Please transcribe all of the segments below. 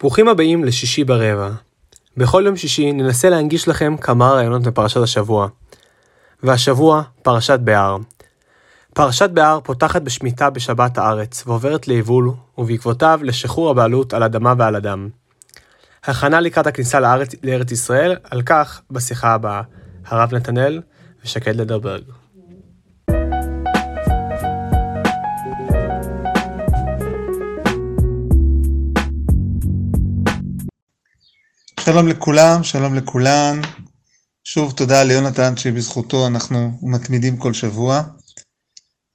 ברוכים הבאים לשישי ברבע. בכל יום שישי ננסה להנגיש לכם כמה רעיונות מפרשת השבוע. והשבוע, פרשת בהר. פרשת בהר פותחת בשמיטה בשבת הארץ, ועוברת ליבול, ובעקבותיו לשחרור הבעלות על אדמה ועל אדם. הכנה לקראת הכניסה לארץ, לארץ ישראל, על כך בשיחה הבאה. הרב נתנאל ושקד לדרברג. שלום לכולם, שלום לכולן. שוב תודה ליונתן שבזכותו אנחנו מתמידים כל שבוע.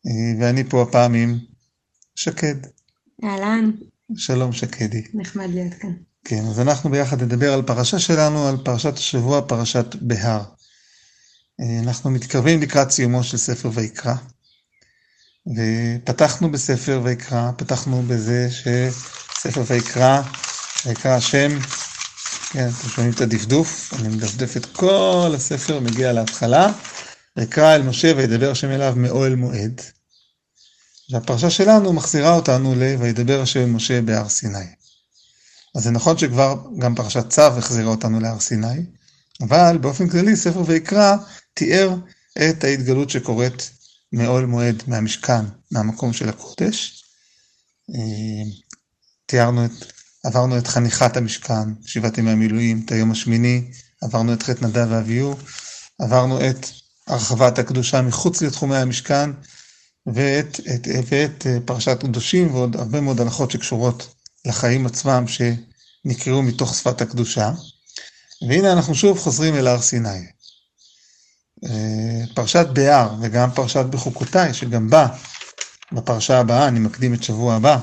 אה, ואני פה הפעם עם שקד. אהלן, שלום שקדי. נחמד להיות כאן. כן, אז אנחנו ביחד נדבר על פרשה שלנו, על פרשת השבוע, פרשת בהר. אה, אנחנו מתקרבים לקראת סיומו של ספר ויקרא. ופתחנו בספר ויקרא, פתחנו בזה שספר ויקרא, ויקרא השם כן, אתם שומעים את הדפדוף, אני מדפדף את כל הספר, מגיע להתחלה, ויקרא אל משה וידבר השם אליו מאוהל מועד. והפרשה שלנו מחזירה אותנו ל וידבר השם אל משה בהר סיני. אז זה נכון שכבר גם פרשת צו החזירה אותנו להר סיני, אבל באופן כללי ספר ויקרא תיאר את ההתגלות שקורית מאוהל מועד, מהמשכן, מהמקום של הקודש. אה, תיארנו את עברנו את חניכת המשכן, שבעת ימי המילואים, את היום השמיני, עברנו את חטא נדב ואביהו, עברנו את הרחבת הקדושה מחוץ לתחומי המשכן, ואת, את, ואת אה, פרשת קדושים ועוד הרבה מאוד הלכות שקשורות לחיים עצמם שנקראו מתוך שפת הקדושה. והנה אנחנו שוב חוזרים אל הר סיני. אה, פרשת בהר וגם פרשת בחוקותיי, שגם בה, בפרשה הבאה, אני מקדים את שבוע הבא,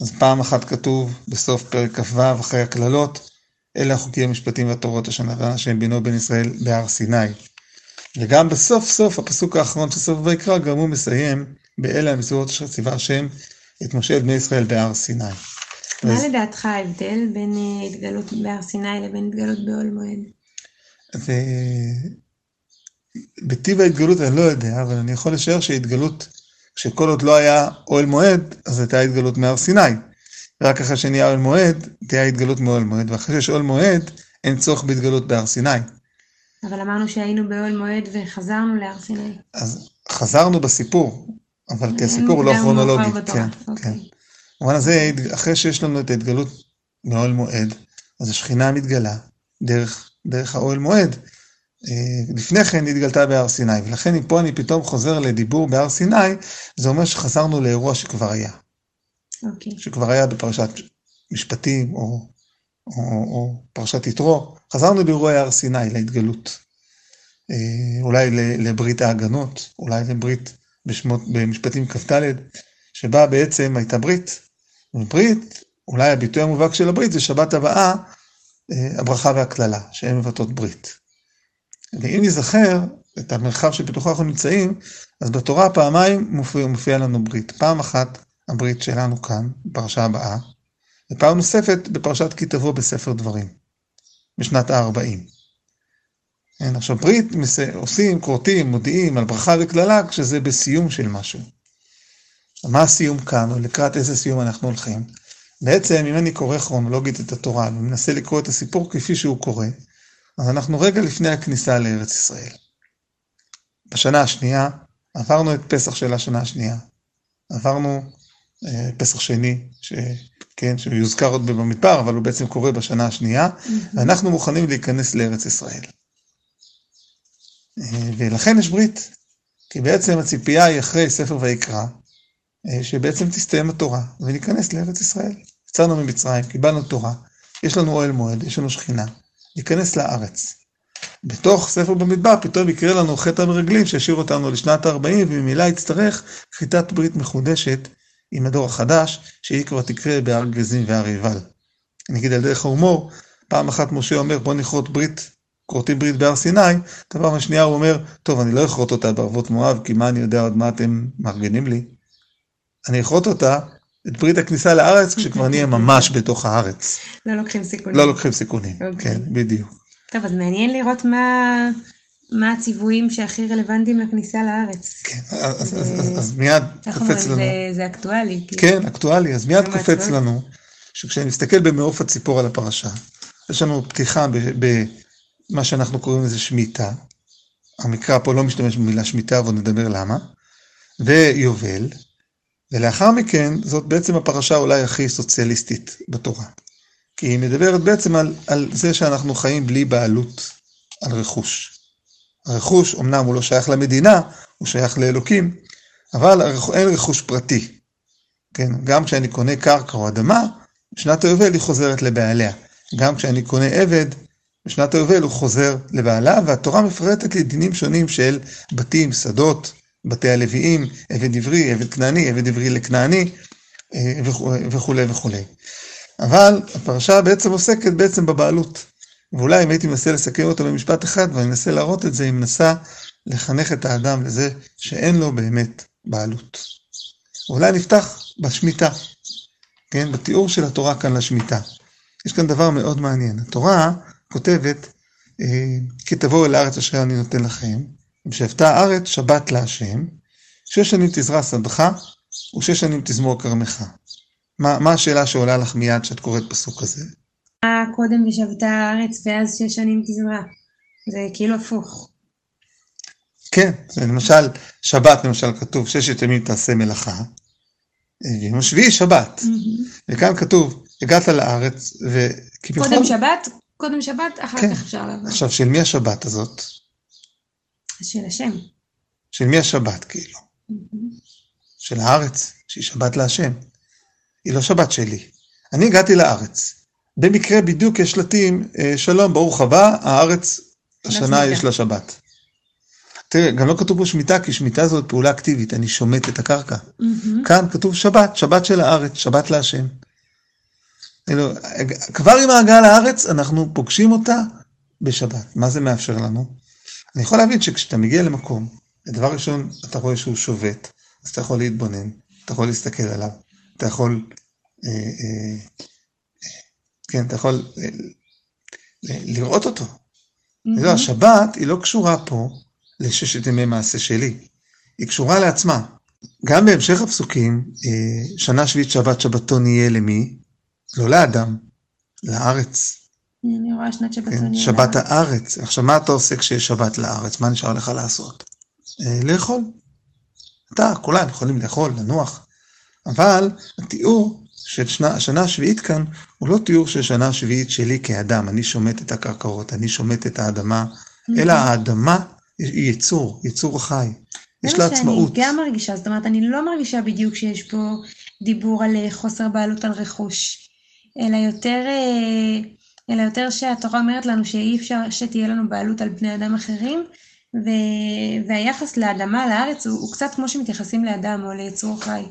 אז פעם אחת כתוב בסוף פרק כ"ו אחרי הקללות, אלה החוקים המשפטים והתורות אשר נתן השם בינו בין ישראל בהר סיני. וגם בסוף סוף הפסוק האחרון של סוף ויקרא גם הוא מסיים באלה המצוות אשר ציווה השם את משה את בני ישראל בהר סיני. מה אז... לדעתך ההבדל בין אה, התגלות בהר סיני לבין התגלות באוהל מועד? ו... בטיב ההתגלות אני לא יודע, אבל אני יכול לשער שהתגלות שכל עוד לא היה אוהל מועד, אז הייתה התגלות מהר סיני. רק אחרי שנהיה אוהל מועד, תהיה התגלות מאוהל מועד, ואחרי שיש אוהל מועד, אין צורך בהתגלות בהר סיני. אבל אמרנו שהיינו באוהל מועד וחזרנו להר סיני. אז חזרנו בסיפור, אבל כי הסיפור הוא לא כרונולוגי. כן, אוקיי. כן. במובן הזה, אחרי שיש לנו את ההתגלות מאוהל מועד, אז השכינה מתגלה דרך, דרך האוהל מועד. אה, לפני כן התגלתה בהר סיני, ולכן אם פה אני פתאום חוזר לדיבור בהר סיני, זה אומר שחזרנו לאירוע שכבר היה. Okay. אוקיי. שכבר היה בפרשת משפטים, או, או, או פרשת יתרו, חזרנו לאירוע הר סיני, להתגלות. אה, אולי לברית ההגנות, אולי לברית בשמות, במשפטים כ"ד, שבה בעצם הייתה ברית. וברית, אולי הביטוי המובהק של הברית זה שבת הבאה, אה, הברכה והקללה, שהן מבטאות ברית. ואם נזכר את המרחב שבתוכו אנחנו נמצאים, אז בתורה פעמיים מופיע, מופיע לנו ברית. פעם אחת הברית שלנו כאן, בפרשה הבאה, ופעם נוספת בפרשת כי תבוא בספר דברים, בשנת ה-40. כן, עכשיו ברית עושים, כורתים, מודיעים על ברכה וקללה כשזה בסיום של משהו. מה הסיום כאן, או לקראת איזה סיום אנחנו הולכים? בעצם, אם אני קורא כרונולוגית את התורה ומנסה לקרוא את הסיפור כפי שהוא קורא, אז אנחנו רגע לפני הכניסה לארץ ישראל. בשנה השנייה, עברנו את פסח של השנה השנייה. עברנו אה, פסח שני, ש, כן, שיוזכר עוד במדבר, אבל הוא בעצם קורה בשנה השנייה, mm-hmm. ואנחנו מוכנים להיכנס לארץ ישראל. אה, ולכן יש ברית, כי בעצם הציפייה היא אחרי ספר ויקרא, אה, שבעצם תסתיים התורה, וניכנס לארץ ישראל. יצאנו ממצרים, קיבלנו תורה, יש לנו אוהל מועד, יש לנו שכינה. ייכנס לארץ. בתוך ספר במדבר פתאום יקרה לנו חטא המרגלים שישאיר אותנו לשנת ה-40 וממילא יצטרך כריתת ברית מחודשת עם הדור החדש שהיא כבר תקרה בהר גזים והר עיבל. אני אגיד על דרך ההומור, פעם אחת משה אומר בוא נכרות ברית, כורתים ברית בהר סיני, דבר השנייה הוא אומר טוב אני לא אכרות אותה בערבות מואב כי מה אני יודע עוד מה אתם מארגנים לי. אני אכרות אותה את ברית הכניסה לארץ כשכבר נהיה ממש בתוך הארץ. לא לוקחים סיכונים. לא לוקחים סיכונים, okay. אוקיי. כן, בדיוק. טוב, אז מעניין לראות מה, מה הציוויים שהכי רלוונטיים לכניסה לארץ. כן, אז, ו... אז, אז, אז מיד קופץ לנו. זה, זה אקטואלי. כן, אקטואלי, אז מיד קופץ לנו שכשאני מסתכל במעוף הציפור על הפרשה, יש לנו פתיחה במה שאנחנו קוראים לזה שמיטה. המקרא פה לא משתמש במילה שמיטה, אבל נדבר למה. ויובל, ולאחר מכן זאת בעצם הפרשה אולי הכי סוציאליסטית בתורה. כי היא מדברת בעצם על, על זה שאנחנו חיים בלי בעלות על רכוש. הרכוש, אמנם הוא לא שייך למדינה, הוא שייך לאלוקים, אבל אין רכוש פרטי. כן, גם כשאני קונה קרקע או אדמה, בשנת היובל היא חוזרת לבעליה. גם כשאני קונה עבד, בשנת היובל הוא חוזר לבעלה, והתורה מפרטת לי דינים שונים של בתים, שדות, בתי הלוויים, עבד עברי, עבד כנעני, עבד עברי לכנעני, אה, וכולי וכולי. אבל הפרשה בעצם עוסקת בעצם בבעלות. ואולי אם הייתי מנסה לסכם אותו במשפט אחד, ואני מנסה להראות את זה, היא מנסה לחנך את האדם לזה שאין לו באמת בעלות. אולי נפתח בשמיטה, כן? בתיאור של התורה כאן לשמיטה. יש כאן דבר מאוד מעניין. התורה כותבת, אה, כי תבואו אל הארץ אשר אני נותן לכם, ושבתה הארץ שבת להשם, שש שנים תזרע שדך, ושש שנים תזמור כרמך. מה, מה השאלה שעולה לך מיד כשאת קוראת פסוק כזה? קודם ושבתה הארץ ואז שש שנים תזרע. זה כאילו הפוך. כן, זה למשל, שבת למשל כתוב ששת ימים תעשה מלאכה, יום השביעי שבת. וכאן כתוב, הגעת לארץ, וכביכול... קודם שבת, קודם שבת, אחר כן. כך אפשר לעבור. עכשיו, של מי השבת הזאת? של השם. של מי השבת, כאילו? של הארץ, שהיא שבת להשם. היא לא שבת שלי. אני הגעתי לארץ. במקרה בדיוק יש שלטים, אה, שלום, ברוך הבא, הארץ, השנה יש לה שבת. תראה, גם לא כתוב פה שמיטה, כי שמיטה זאת פעולה אקטיבית, אני שומט את הקרקע. כאן כתוב שבת, שבת של הארץ, שבת להשם. כבר עם ההגעה לארץ, אנחנו פוגשים אותה בשבת. מה זה מאפשר לנו? אני יכול להבין שכשאתה מגיע למקום, דבר ראשון, אתה רואה שהוא שובת, אז אתה יכול להתבונן, אתה יכול להסתכל עליו, אתה יכול אה, אה, כן, אתה יכול אה, לראות אותו. לא, השבת היא לא קשורה פה לששת ימי מעשה שלי, היא קשורה לעצמה. גם בהמשך הפסוקים, אה, שנה שביעית שבת שבתון יהיה למי? לא לאדם, לארץ. אני רואה שנת שבתון כן, יהיה שבת הארץ. עכשיו, מה אתה עושה כשיש שבת לארץ? מה נשאר לך לעשות? אה, לאכול. אתה, כולם יכולים לאכול, לנוח. אבל התיאור של שנה, השנה השביעית כאן הוא לא תיאור של שנה שביעית שלי כאדם, אני שומט את הקרקעות, אני שומט את האדמה, אלא האדמה היא יצור, יצור חי. יש לה עצמאות. זה מה שאני גם מרגישה, זאת אומרת, אני לא מרגישה בדיוק שיש פה דיבור על אה, חוסר בעלות על רכוש, אלא יותר, אה, אלא יותר שהתורה אומרת לנו שאי אפשר שתהיה לנו בעלות על בני אדם אחרים, ו... והיחס לאדמה, לארץ, הוא, הוא קצת כמו שמתייחסים לאדם או ליצור חי.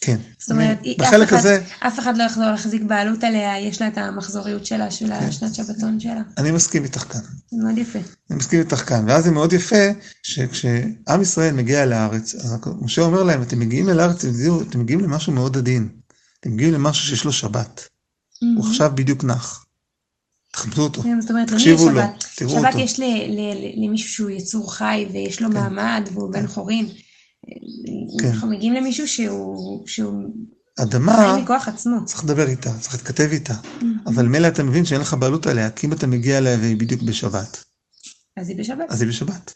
כן. זאת אומרת, בחלק אחד, הזה... אף אחד לא יחזור להחזיק בעלות עליה, יש לה את המחזוריות שלה, של כן. השנת שבתון שלה. אני מסכים איתך כאן. זה מאוד יפה. אני מסכים איתך כאן, ואז זה מאוד יפה שכשעם ישראל מגיע לארץ, אז משה אומר להם, אתם מגיעים אל הארץ, אתם מגיעים למשהו מאוד עדין. אתם מגיעים למשהו שיש לו שבת. הוא עכשיו בדיוק נח. תכבדו אותו, כן, תקשיבו לו, תראו אותו. שבת יש למישהו שהוא יצור חי ויש לו כן. מעמד והוא בן חורין. כן. אנחנו מגיעים למישהו שהוא... אדמה. צריך לדבר איתה, צריך להתכתב איתה. Mm-hmm. אבל מילא אתה מבין שאין לך בעלות עליה, כי אם אתה מגיע אליה והיא בדיוק בשבת. אז היא בשבת. אז היא בשבת,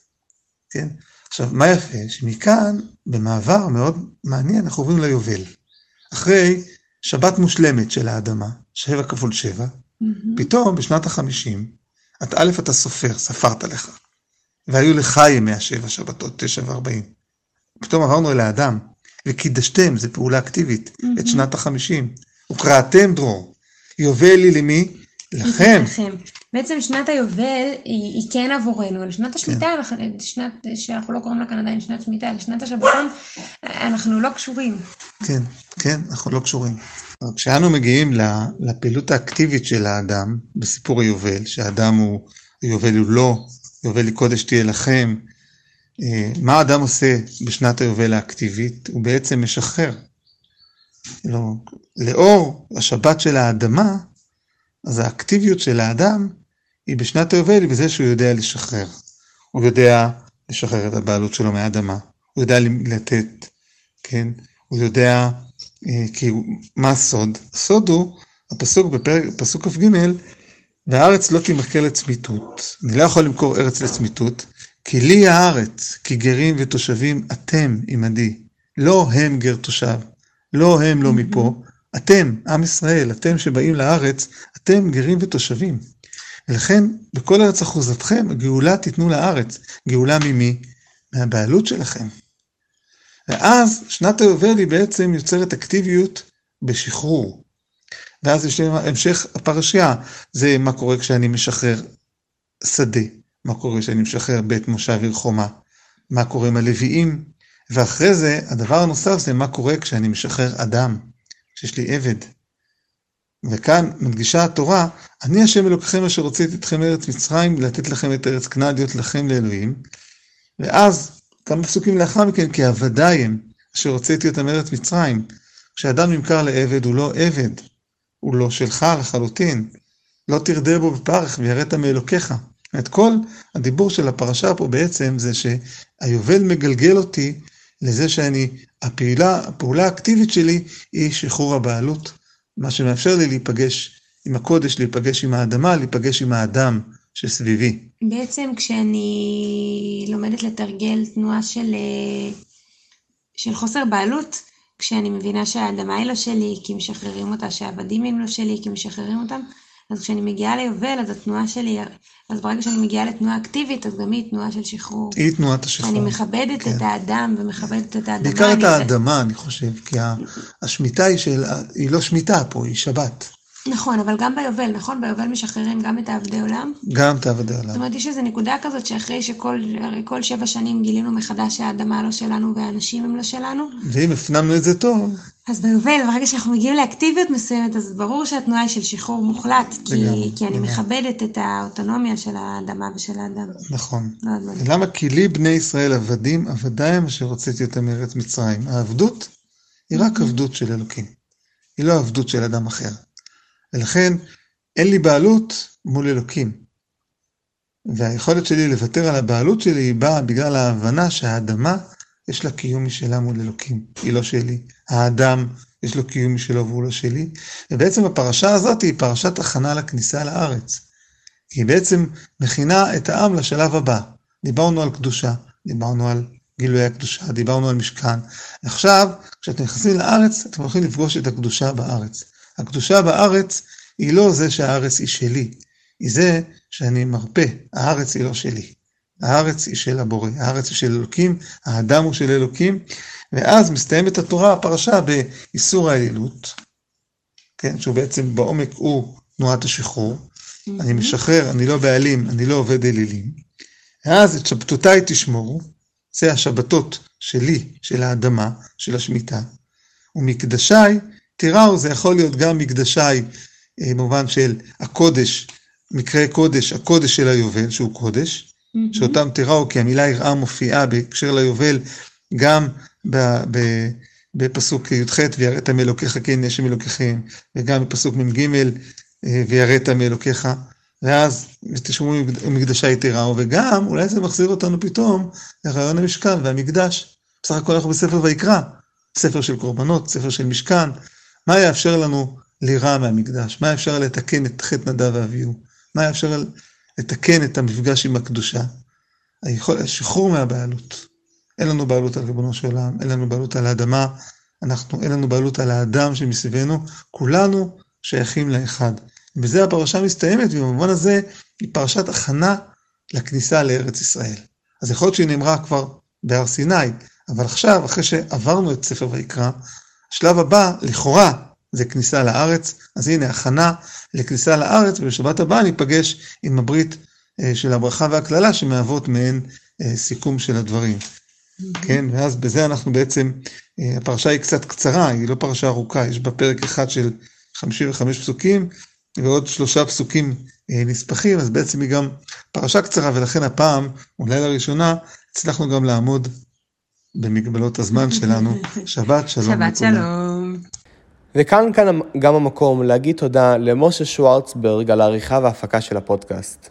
כן. עכשיו, מה יפה? שמכאן, במעבר מאוד מעניין, אנחנו עוברים ליובל. אחרי שבת מושלמת של האדמה, שבע כפול שבע. פתאום בשנת החמישים, את א', אתה סופר, ספרת לך. והיו לך ימי השבע שבתות, תשע וארבעים. פתאום עברנו אל האדם, וקידשתם, זו פעולה אקטיבית, mm-hmm. את שנת החמישים. וקראתם דרור, יובל לי למי? לכם. בעצם שנת היובל היא, היא כן עבורנו, לשנת השמיטה, כן. אנחנו, שנת, שאנחנו לא קוראים לה כאן עדיין שנת שמיטה, לשנת השבתון, אנחנו לא קשורים. כן, כן, אנחנו לא קשורים. כשאנו מגיעים לפעילות האקטיבית של האדם בסיפור היובל, שהאדם הוא, היובל הוא לא, יובל היא קודש תהיה לכם, אה, מה האדם עושה בשנת היובל האקטיבית? הוא בעצם משחרר. לא, לאור השבת של האדמה, אז האקטיביות של האדם היא בשנת היובל בזה שהוא יודע לשחרר. הוא יודע לשחרר את הבעלות שלו מהאדמה, הוא יודע לתת, כן? הוא יודע, אה, כי מה הסוד? הסוד הוא הפסוק בפרק, פסוק כ"ג, והארץ לא תימכר לצמיתות. אני לא יכול למכור ארץ לצמיתות, כי לי הארץ, כי גרים ותושבים אתם עמדי. לא הם גר תושב, לא הם לא מפה, אתם, עם ישראל, אתם שבאים לארץ, אתם גרים ותושבים. ולכן, בכל ארץ אחוזתכם, הגאולה תיתנו לארץ. גאולה ממי? מהבעלות שלכם. ואז שנת היובל היא בעצם יוצרת אקטיביות בשחרור. ואז יש המשך הפרשייה, זה מה קורה כשאני משחרר שדה, מה קורה כשאני משחרר בית מושב עיר חומה, מה קורה עם הלוויים, ואחרי זה, הדבר הנוסף זה מה קורה כשאני משחרר אדם, כשיש לי עבד. וכאן מדגישה התורה, אני השם אלוקיכם אשר הוצאתי אתכם מארץ מצרים, לתת לכם את ארץ כנען להיות לכם לאלוהים. ואז, כמה פסוקים לאחר מכן, כי עבדי הם, אשר הוצאתי אותם מארץ מצרים. כשאדם נמכר לעבד, הוא לא עבד, הוא לא שלך לחלוטין. לא תרדה בו בפרך ויראת מאלוקיך. את כל הדיבור של הפרשה פה בעצם זה שהיובל מגלגל אותי לזה שאני, הפעילה, הפעולה האקטיבית שלי היא שחרור הבעלות, מה שמאפשר לי להיפגש עם הקודש, להיפגש עם האדמה, להיפגש עם האדם שסביבי. בעצם כשאני לומדת לתרגל תנועה של, אה, של חוסר בעלות, כשאני מבינה שהאדמה היא לא שלי, כי משחררים אותה, שהעבדים הם לא שלי, כי משחררים אותם, אז כשאני מגיעה ליובל, אז התנועה שלי, אז ברגע שאני מגיעה לתנועה אקטיבית, אז גם היא תנועה של שחרור. היא תנועת השחרור. אני מכבדת כן. את האדם ומכבדת את האדמה. בעיקר את האדמה, אני חושב, כי השמיטה היא של, היא לא שמיטה פה, היא שבת. נכון, אבל גם ביובל, נכון? ביובל משחררים גם את העבדי עולם? גם את העבדי עולם. זאת אומרת, יש איזו נקודה כזאת שאחרי שכל, שבע שנים גילינו מחדש שהאדמה לא שלנו והאנשים הם לא שלנו. ואם הפנמנו את זה טוב. אז ביובל, ברגע שאנחנו מגיעים לאקטיביות מסוימת, אז ברור שהתנועה היא של שחרור מוחלט, כי, לגמרי, כי אני לגמרי. מכבדת את האוטונומיה של האדמה ושל האדם. נכון. למה? כי לי בני ישראל עבדים, עבדי הם אשר הוצאתי אותם מארץ מצרים. העבדות היא רק עבדות של אלוקים. היא לא עבדות של אדם אחר. ולכן אין לי בעלות מול אלוקים. והיכולת שלי לוותר על הבעלות שלי היא באה בגלל ההבנה שהאדמה יש לה קיום משלה מול אלוקים, היא לא שלי. האדם יש לו קיום משלו והוא לא שלי. ובעצם הפרשה הזאת היא פרשת הכנה לכניסה לארץ. היא בעצם מכינה את העם לשלב הבא. דיברנו על קדושה, דיברנו על גילוי הקדושה, דיברנו על משכן. עכשיו, כשאתם נכנסים לארץ, אתם הולכים לפגוש את הקדושה בארץ. הקדושה בארץ היא לא זה שהארץ היא שלי, היא זה שאני מרפא, הארץ היא לא שלי. הארץ היא של הבורא, הארץ היא של אלוקים, האדם הוא של אלוקים, ואז מסתיימת התורה, הפרשה, באיסור האלילות, כן, שהוא בעצם בעומק הוא תנועת השחרור. Mm-hmm. אני משחרר, אני לא בעלים, אני לא עובד אלילים. ואז את שבתותיי תשמורו, זה השבתות שלי, של האדמה, של השמיטה. ומקדשיי תיראו, זה יכול להיות גם מקדשיי, אה, במובן של הקודש, מקרה קודש, הקודש של היובל, שהוא קודש. שאותם תיראו, כי המילה יראה מופיעה בהקשר ליובל גם ב, ב, בפסוק י"ח, ויראת מאלוקיך כן יש מאלוקיכם, וגם בפסוק מ"ג, אה, ויראת מאלוקיך, ואז תשמעו מקדשי תיראו, וגם, אולי זה מחזיר אותנו פתאום לרעיון המשכן והמקדש. בסך הכל אנחנו בספר ויקרא, ספר של קורבנות, ספר של משכן, מה יאפשר לנו לירה מהמקדש? מה יאפשר לתקן את חטא נדב ואביהו? מה יאפשר לתקן את המפגש עם הקדושה? היכול, השחרור מהבעלות. אין לנו בעלות על ריבונו של עולם, אין לנו בעלות על האדמה, אנחנו, אין לנו בעלות על האדם שמסביבנו, כולנו שייכים לאחד. בזה הפרשה מסתיימת, ובמובן הזה היא פרשת הכנה לכניסה לארץ ישראל. אז יכול להיות שהיא נאמרה כבר בהר סיני, אבל עכשיו, אחרי שעברנו את ספר ויקרא, השלב הבא, לכאורה, זה כניסה לארץ, אז הנה הכנה לכניסה לארץ, ובשבת הבאה ניפגש עם הברית אה, של הברכה והקללה, שמהוות מעין אה, סיכום של הדברים. Mm-hmm. כן, ואז בזה אנחנו בעצם, אה, הפרשה היא קצת קצרה, היא לא פרשה ארוכה, יש בה פרק אחד של 55 פסוקים, ועוד שלושה פסוקים נספחים, אז בעצם היא גם פרשה קצרה, ולכן הפעם, אולי לראשונה, הצלחנו גם לעמוד במגבלות הזמן שלנו. שבת שלום שבת שלום. וכאן כאן גם המקום להגיד תודה למשה שוורצברג על העריכה וההפקה של הפודקאסט.